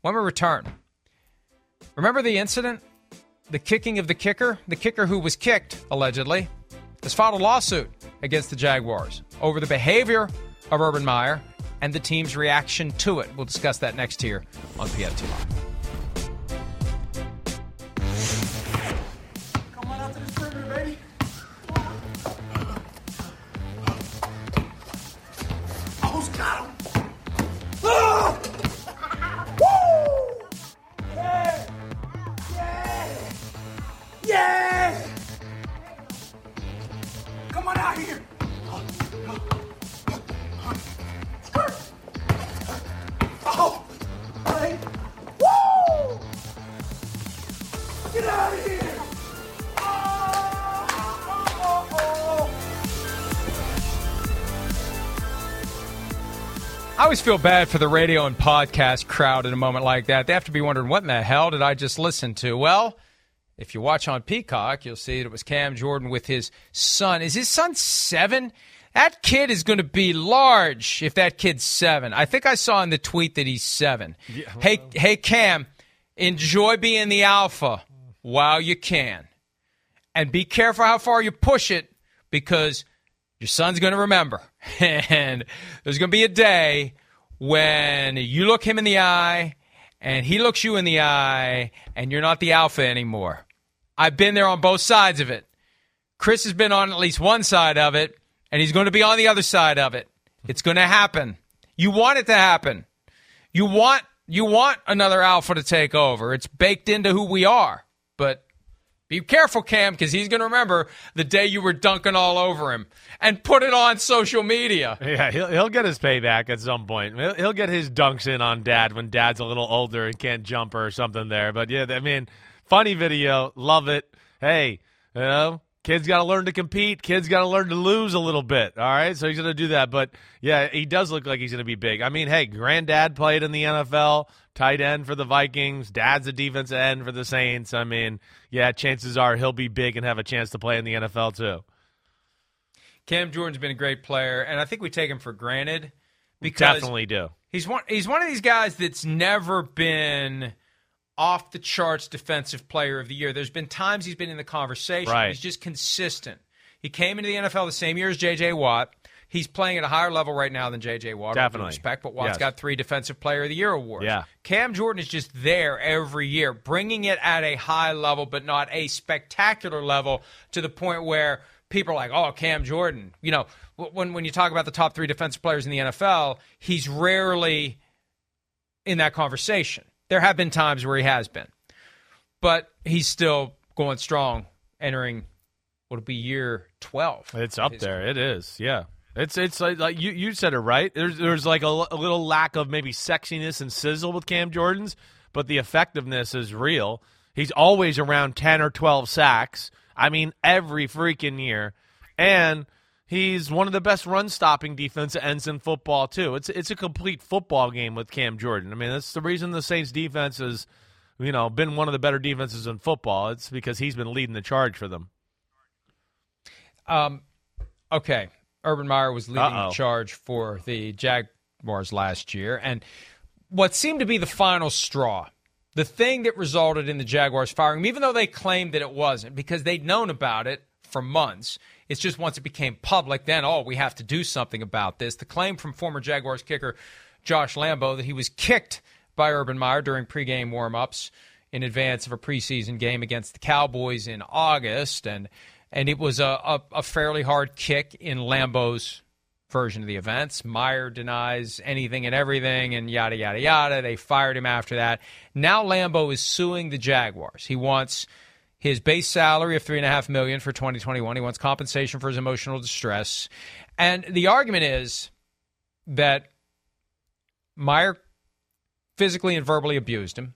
When we return, remember the incident, the kicking of the kicker, the kicker who was kicked allegedly has filed a lawsuit against the Jaguars over the behavior of Urban Meyer and the team's reaction to it. We'll discuss that next here on PFT Live. Feel bad for the radio and podcast crowd in a moment like that. They have to be wondering, what in the hell did I just listen to? Well, if you watch on Peacock, you'll see that it was Cam Jordan with his son. Is his son seven? That kid is going to be large if that kid's seven. I think I saw in the tweet that he's seven. Yeah, well, hey, hey, Cam, enjoy being the alpha while you can, and be careful how far you push it because your son's going to remember. *laughs* And there's going to be a day when you look him in the eye and he looks you in the eye and you're not the alpha anymore. I've been there on both sides of it. Chris has been on at least one side of it, and he's going to be on the other side of it. It's going to happen. You want it to happen. You want you want another alpha to take over. It's baked into who we are. Be careful, Cam, because he's going to remember the day you were dunking all over him and put it on social media. Yeah, he'll, he'll get his payback at some point. He'll, he'll get his dunks in on dad when dad's a little older and can't jump or something there. But yeah, I mean, funny video. Love it. Hey, you know, kids got to learn to compete. Kids got to learn to lose a little bit. All right. So he's going to do that. But yeah, he does look like he's going to be big. I mean, hey, granddad played in the NFL tight end for the Vikings. Dad's a defensive end for the Saints. I mean, yeah, chances are he'll be big and have a chance to play in the NFL too. Cam Jordan's been a great player, and I think we take him for granted because definitely do. He's one. He's one of these guys that's never been off the charts defensive player of the year. There's been times he's been in the conversation. Right. He's just consistent. He came into the NFL the same year as J.J. Watt. He's playing at a higher level right now than J.J. Watt. Definitely. Respect, but Watt's yes. got three Defensive Player of the Year awards. Yeah. Cam Jordan is just there every year, bringing it at a high level, but not a spectacular level to the point where people are like, "Oh, Cam Jordan." You know, when when you talk about the top three defensive players in the NFL, he's rarely in that conversation. There have been times where he has been, but he's still going strong, entering what'll be year twelve. It's up there. Career. It is. Yeah. It's it's like, like you you said it right. There's there's like a, a, little lack of maybe sexiness and sizzle with Cam Jordan's, but the effectiveness is real. He's always around ten or twelve sacks. I mean, every freaking year, and he's one of the best run stopping defensive ends in football too. It's it's a complete football game with Cam Jordan. I mean, that's the reason the Saints defense has, you know, been one of the better defenses in football. It's because he's been leading the charge for them. Um, okay. Urban Meyer was leading Uh-oh. the charge for the Jaguars last year. And what seemed to be the final straw, the thing that resulted in the Jaguars firing him, even though they claimed that it wasn't, because they'd known about it for months. It's just once it became public, then, oh, we have to do something about this. The claim from former Jaguars kicker Josh Lambo that he was kicked by Urban Meyer during pregame warmups in advance of a preseason game against the Cowboys in August. And and it was a, a, a fairly hard kick in Lambo's version of the events. Meyer denies anything and everything, and yada yada yada. They fired him after that. Now Lambo is suing the Jaguars. He wants his base salary of three and a half million for 2021. He wants compensation for his emotional distress, and the argument is that Meyer physically and verbally abused him.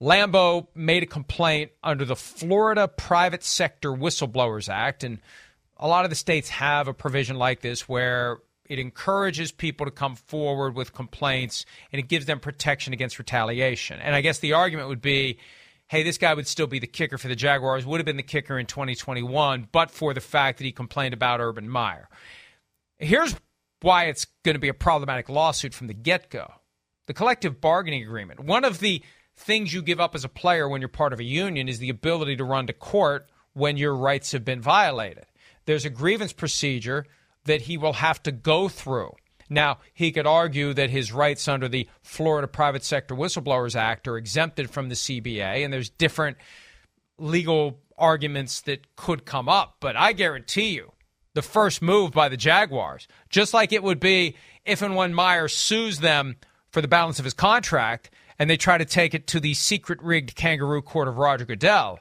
Lambo made a complaint under the Florida Private Sector Whistleblowers Act, and a lot of the states have a provision like this where it encourages people to come forward with complaints and it gives them protection against retaliation. And I guess the argument would be hey, this guy would still be the kicker for the Jaguars, would have been the kicker in 2021, but for the fact that he complained about Urban Meyer. Here's why it's going to be a problematic lawsuit from the get go the collective bargaining agreement. One of the things you give up as a player when you're part of a union is the ability to run to court when your rights have been violated. There's a grievance procedure that he will have to go through. Now, he could argue that his rights under the Florida Private Sector Whistleblowers Act are exempted from the CBA, and there's different legal arguments that could come up. But I guarantee you, the first move by the Jaguars, just like it would be if and when Meyer sues them for the balance of his contract and they try to take it to the secret rigged kangaroo court of Roger Goodell.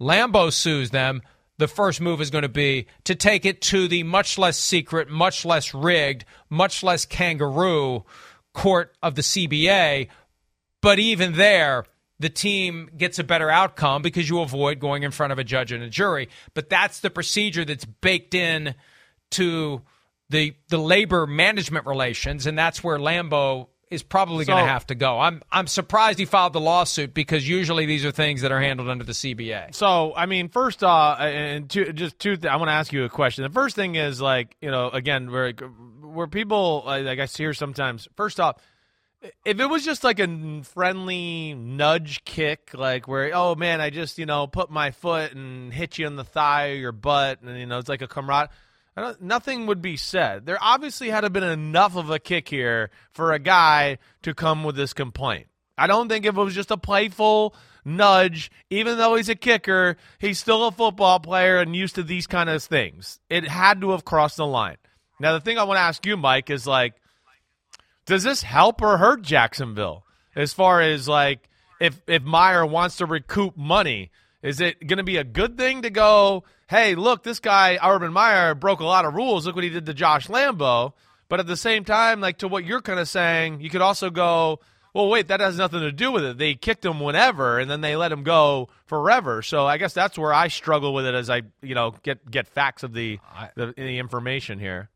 Lambo sues them the first move is going to be to take it to the much less secret, much less rigged, much less kangaroo court of the CBA. But even there, the team gets a better outcome because you avoid going in front of a judge and a jury. But that's the procedure that's baked in to the the labor management relations, and that's where Lambo is probably so, going to have to go. I'm I'm surprised he filed the lawsuit because usually these are things that are handled under the CBA. So I mean, first, uh, and two, just two. Th- I want to ask you a question. The first thing is like you know, again, where where people like I hear sometimes. First off. If it was just like a friendly nudge kick, like where, oh man, I just, you know, put my foot and hit you in the thigh or your butt, and, you know, it's like a camaraderie nothing would be said. There obviously had to been enough of a kick here for a guy to come with this complaint. I don't think if it was just a playful nudge, even though he's a kicker, he's still a football player and used to these kind of things. It had to have crossed the line. Now, the thing I want to ask you, Mike, is like, does this help or hurt Jacksonville as far as like if if Meyer wants to recoup money? Is it going to be a good thing to go, hey, look, this guy, Urban Meyer, broke a lot of rules. Look what he did to Josh Lambo. But at the same time, like to what you're kind of saying, you could also go, well, wait, that has nothing to do with it. They kicked him whenever, and then they let him go forever. So I guess that's where I struggle with it as I, you know, get get facts of the the, the information here.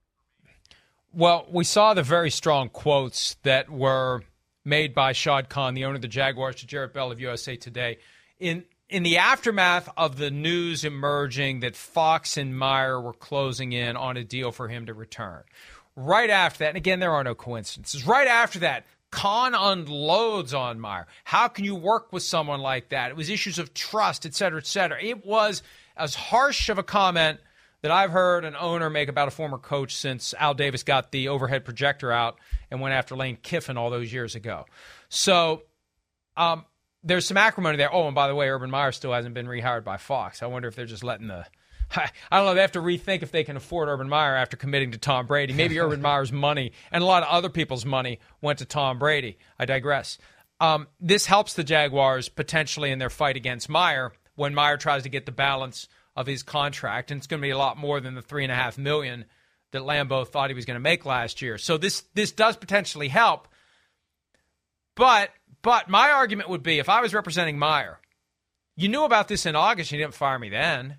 Well, we saw the very strong quotes that were made by Shad Khan, the owner of the Jaguars, to Jarrett Bell of USA Today. In in the aftermath of the news emerging that Fox and Meyer were closing in on a deal for him to return, right after that, and again, there are no coincidences, right after that, Khan unloads on Meyer. How can you work with someone like that? It was issues of trust, et cetera, et cetera. It was as harsh of a comment that I've heard an owner make about a former coach since Al Davis got the overhead projector out and went after Lane Kiffin all those years ago. So, um, there's some acrimony there. Oh, and by the way, Urban Meyer still hasn't been rehired by Fox. I wonder if they're just letting the. *laughs* I don't know. They have to rethink if they can afford Urban Meyer after committing to Tom Brady. Maybe *laughs* Urban Meyer's money and a lot of other people's money went to Tom Brady. I digress. Um, this helps the Jaguars potentially in their fight against Meyer when Meyer tries to get the balance of his contract, and it's going to be a lot more than the three and a half million that Lambo thought he was going to make last year. So this this does potentially help, but but my argument would be if I was representing Meyer, you knew about this in August, you didn't fire me then.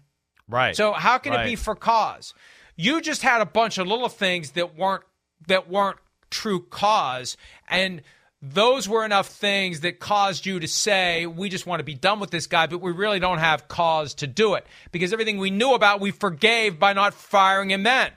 Right. So how can right. it be for cause? You just had a bunch of little things that weren't that weren't true cause and those were enough things that caused you to say we just want to be done with this guy but we really don't have cause to do it because everything we knew about we forgave by not firing him then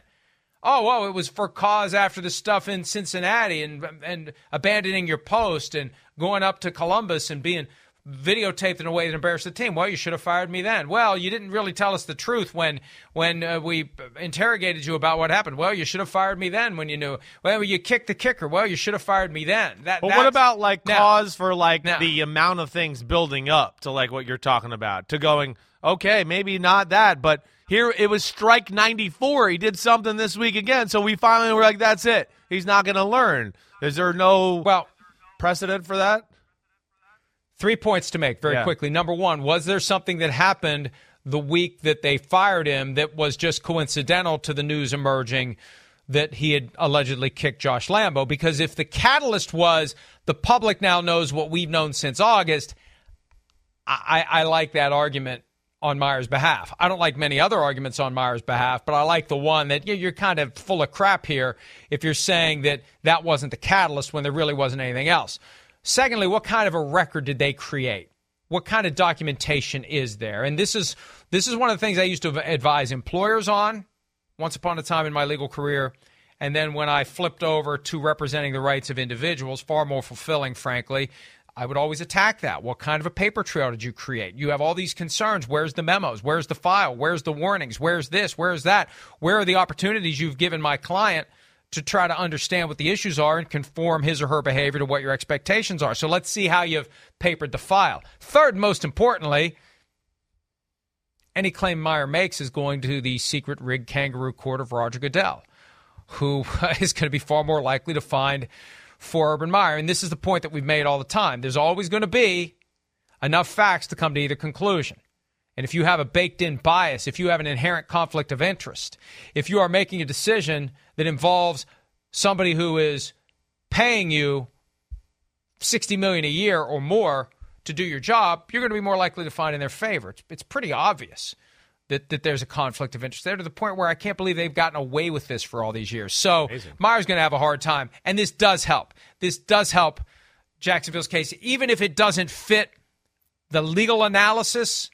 oh well it was for cause after the stuff in Cincinnati and and abandoning your post and going up to Columbus and being videotaped in a way that embarrassed the team. Well, you should have fired me then. Well, you didn't really tell us the truth when when uh, we interrogated you about what happened. Well, you should have fired me then when you knew. Well, you kicked the kicker. Well, you should have fired me then. That. But what about like now, cause for like now, the amount of things building up to like what you're talking about to going? Okay, maybe not that, but here it was strike 94. He did something this week again, so we finally were like, that's it. He's not going to learn. Is there no well precedent for that? Three points to make very yeah. quickly. Number one, was there something that happened the week that they fired him that was just coincidental to the news emerging that he had allegedly kicked Josh Lambo? Because if the catalyst was the public now knows what we've known since August, I, I like that argument on Meyer's behalf. I don't like many other arguments on Meyer's behalf, but I like the one that you're kind of full of crap here if you're saying that that wasn't the catalyst when there really wasn't anything else. Secondly, what kind of a record did they create? what kind of documentation is there? And this is this is one of the things I used to advise employers on once upon a time in my legal career. And then when I flipped over to representing the rights of individuals, far more fulfilling, frankly, I would always attack that. What kind of a paper trail did you create? You have all these concerns. Where's the memos? Where's the file? Where's the warnings? Where's this? Where's that? Where are the opportunities you've given my client to try to understand what the issues are and conform his or her behavior to what your expectations are? So let's see how you've papered the file. Third, most importantly, any claim Meyer makes is going to the secret rigged kangaroo court of Roger Goodell, who *laughs* is going to be far more likely to find for Urban Meyer. And this is the point that we've made all the time. There's always going to be enough facts to come to either conclusion. And if you have a baked in bias, if you have an inherent conflict of interest, if you are making a decision that involves somebody who is paying you 60 million a year or more to do your job, you're going to be more likely to find in their favor. It's, it's pretty obvious that, that there's a conflict of interest there to the point where I can't believe they've gotten away with this for all these years. So Amazing. Meyer's going to have a hard time. And this does help. This does help Jacksonville's case, even if it doesn't fit the legal analysis.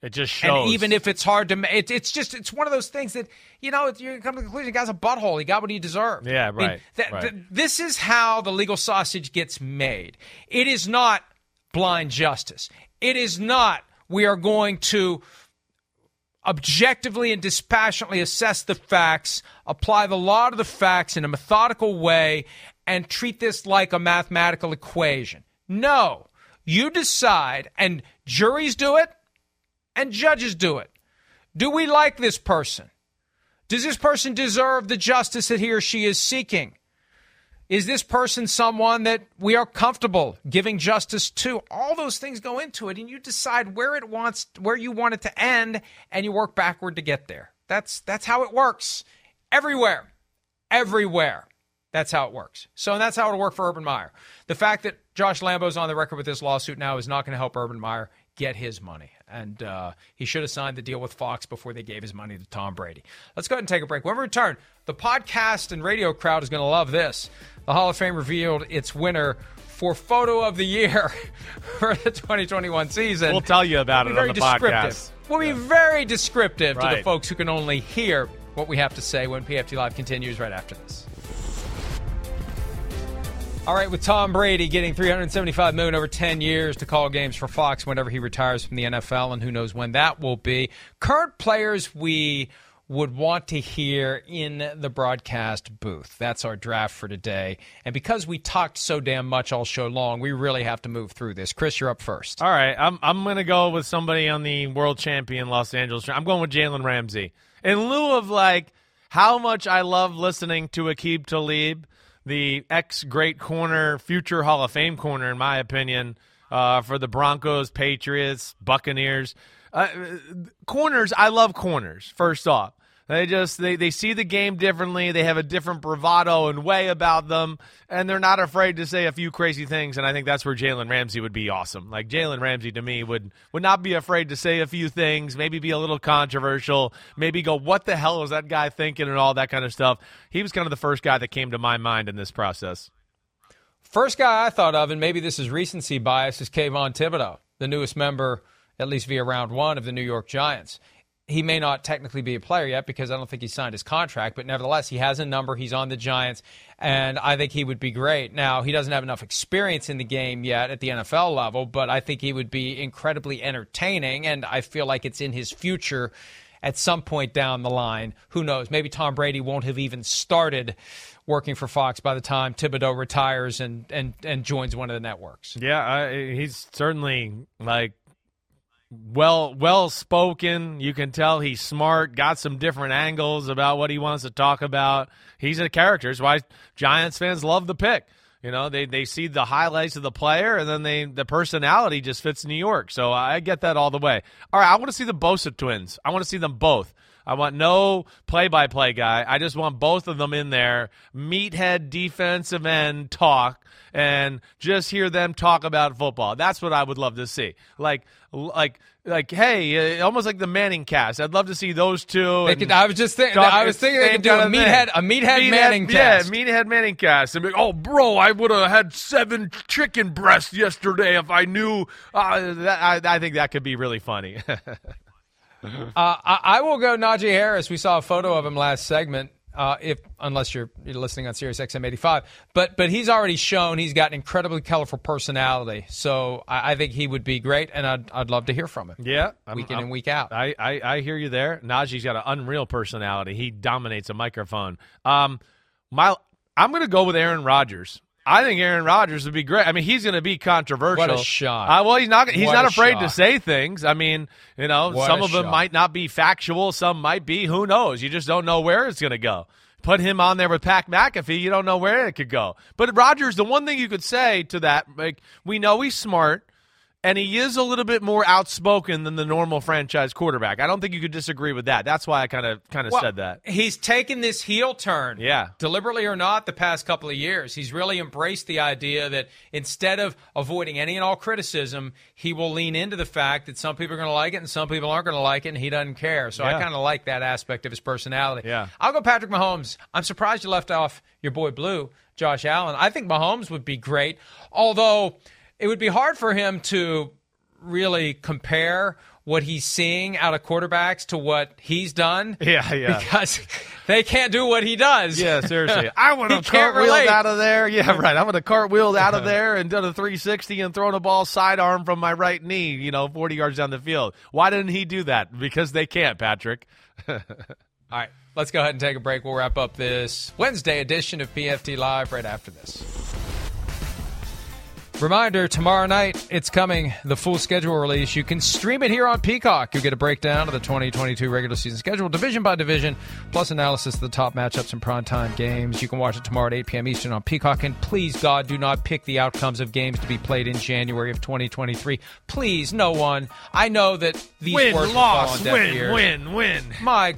It just shows. And even if it's hard to, it, it's just it's one of those things that you know you come to the conclusion. The guy's a butthole. He got what he deserved. Yeah, right. I mean, th- right. Th- this is how the legal sausage gets made. It is not blind justice. It is not, we are going to objectively and dispassionately assess the facts, apply the law to the facts in a methodical way, and treat this like a mathematical equation. No. You decide, and juries do it, and judges do it. Do we like this person? Does this person deserve the justice that he or she is seeking? Is this person someone that we are comfortable giving justice to? All those things go into it, and you decide where it wants, where you want it to end, and you work backward to get there. That's that's how it works everywhere, everywhere. That's how it works. So, and that's how it'll work for Urban Meyer. The fact that Josh Lambo's on the record with this lawsuit now is not going to help Urban Meyer get his money. And uh, he should have signed the deal with Fox before they gave his money to Tom Brady. Let's go ahead and take a break. When we return, the podcast and radio crowd is going to love this. The Hall of Fame revealed its winner for photo of the year *laughs* for the 2021 season. We'll tell you about we'll it on the podcast. We'll be very descriptive right. to the folks who can only hear what we have to say when PFT Live continues right after this. All right, with Tom Brady getting 375 million over 10 years to call games for Fox whenever he retires from the NFL, and who knows when that will be. Current players we would want to hear in the broadcast booth. That's our draft for today. And because we talked so damn much all show long, we really have to move through this. Chris, you're up first. All right, I'm I'm going to go with somebody on the world champion Los Angeles. I'm going with Jalen Ramsey. In lieu of like how much I love listening to Aqib Talib the ex great corner, future Hall of Fame corner, in my opinion, uh, for the Broncos, Patriots, Buccaneers. Uh, corners, I love corners, first off. They just they, they see the game differently. They have a different bravado and way about them, and they're not afraid to say a few crazy things. And I think that's where Jalen Ramsey would be awesome. Like Jalen Ramsey to me would would not be afraid to say a few things, maybe be a little controversial, maybe go, "What the hell is that guy thinking?" and all that kind of stuff. He was kind of the first guy that came to my mind in this process. First guy I thought of, and maybe this is recency bias, is Kayvon Thibodeaux, the newest member, at least via round one, of the New York Giants he may not technically be a player yet because I don't think he signed his contract, but nevertheless, he has a number. He's on the Giants, and I think he would be great. Now, he doesn't have enough experience in the game yet at the NFL level, but I think he would be incredibly entertaining, and I feel like it's in his future at some point down the line. Who knows? Maybe Tom Brady won't have even started working for Fox by the time Thibodeaux retires and, and, and joins one of the networks. Yeah, he's certainly like well well spoken. You can tell he's smart, got some different angles about what he wants to talk about. He's a character. That's why Giants fans love the pick. You know, they, they see the highlights of the player and then they the personality just fits New York. So I get that all the way. All right, I want to see the Bosa twins. I want to see them both. I want no play-by-play guy. I just want both of them in there. Meathead defensive end talk and just hear them talk about football. That's what I would love to see. Like like like hey, uh, almost like the Manning cast. I'd love to see those two. And could, I was just thinking. I was thinking they could do a meathead, a meathead, Manning yeah, cast. meathead Manning cast. And be, oh, bro, I would have had seven chicken breasts yesterday if I knew. Uh, that, I, I think that could be really funny. *laughs* *laughs* Uh, I, I will go Najee Harris. We saw a photo of him last segment. Uh, if unless you're, you're listening on Sirius XM 85, but but he's already shown he's got an incredibly colorful personality. So I, I think he would be great, and I'd I'd love to hear from him. yeah, week in and week out. I, I, I hear you there. Najee's got an unreal personality. He dominates a microphone. Um, my I'm going to go with Aaron Rodgers. I think Aaron Rodgers would be great. I mean, he's going to be controversial. What a shot. Uh, well, he's not. He's What not afraid to say things. I mean, you know, What some of them shot. might not be factual. Some might be. Who knows? You just don't know where it's going to go. Put him on there with Pat McAfee. You don't know where it could go. But Rodgers, the one thing you could say to that, like we know he's smart. And he is a little bit more outspoken than the normal franchise quarterback. I don't think you could disagree with that. That's why I kind of kind of Well, said that. He's taken this heel turn. Yeah. Deliberately or not, the past couple of years. He's really embraced the idea that instead of avoiding any and all criticism, he will lean into the fact that some people are going to like it and some people aren't going to like it, and he doesn't care. So I kind of like that aspect of his personality. Yeah. I'll go Patrick Mahomes. I'm surprised you left off your boy Blue, Josh Allen. I think Mahomes would be great, although it would be hard for him to really compare what he's seeing out of quarterbacks to what he's done. *laughs* Yeah, yeah. Because they can't do what he does. Yeah, seriously. *laughs* I would have cartwheeled out of there. Yeah, *laughs* right. I would have cartwheeled out of there and done a 360 and thrown a ball sidearm from my right knee, you know, 40 yards down the field. Why didn't he do that? Because they can't, Patrick. All right, let's go ahead and take a break. We'll wrap up this Wednesday edition of PFT Live right after this. Reminder tomorrow night, it's coming, the full schedule release. You can stream it here on Peacock. You'll get a breakdown of the 2022 regular season schedule, division by division, plus analysis of the top matchups and primetime games. You can watch it tomorrow at 8 p.m. Eastern on Peacock. And please, God, do not pick the outcomes of games to be played in January of 2023. Please, no one. I know that these win, words loss, win, ears. win, win. My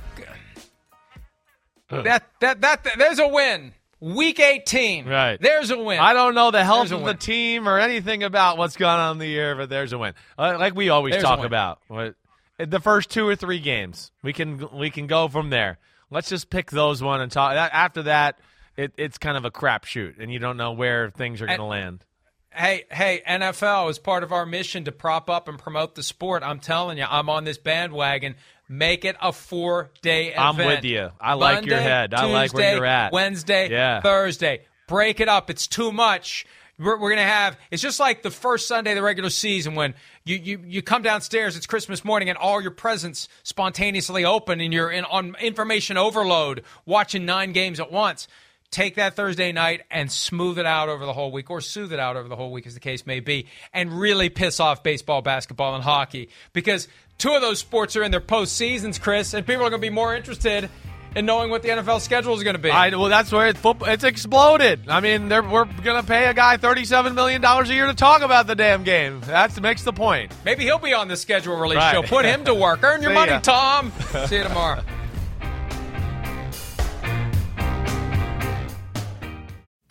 that, that that that there's a win. Week 18. Right. There's a win. I don't know the health of the team or anything about what's going on in the year, but there's a win. Uh, like we always There's talk about. What- The first two or three games, we can we can go from there. Let's just pick those one and talk. that- After that, it, it's kind of a crapshoot, and you don't know where things are going to land. Hey, hey, NFL is part of our mission to prop up and promote the sport. I'm telling you, I'm on this bandwagon. Make it a four day event. I'm with you. I like your head. I like where Tuesday, you're at. Wednesday, Yeah. Thursday. Break it up. It's too much. We're, we're going to have, it's just like the first Sunday of the regular season when you, you, you come downstairs, it's Christmas morning, and all your presents spontaneously open, and you're in, on information overload watching nine games at once. Take that Thursday night and smooth it out over the whole week, or soothe it out over the whole week, as the case may be, and really piss off baseball, basketball, and hockey. Because two of those sports are in their postseasons, Chris, and people are going to be more interested in knowing what the NFL schedule is going to be. I, well, that's where it's, football, it's exploded. I mean, we're going to pay a guy $37 million a year to talk about the damn game. That makes the point. Maybe he'll be on the schedule release Right. show. Put him to work. Earn your *laughs* money. Tom. *laughs* See you tomorrow.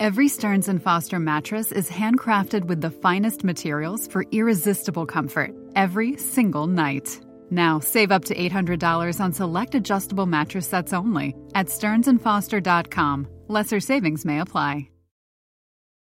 Every Stearns and Foster mattress is handcrafted with the finest materials for irresistible comfort every single night. Now, save up to $800 on select adjustable mattress sets only at stearnsandfoster.com. Lesser savings may apply.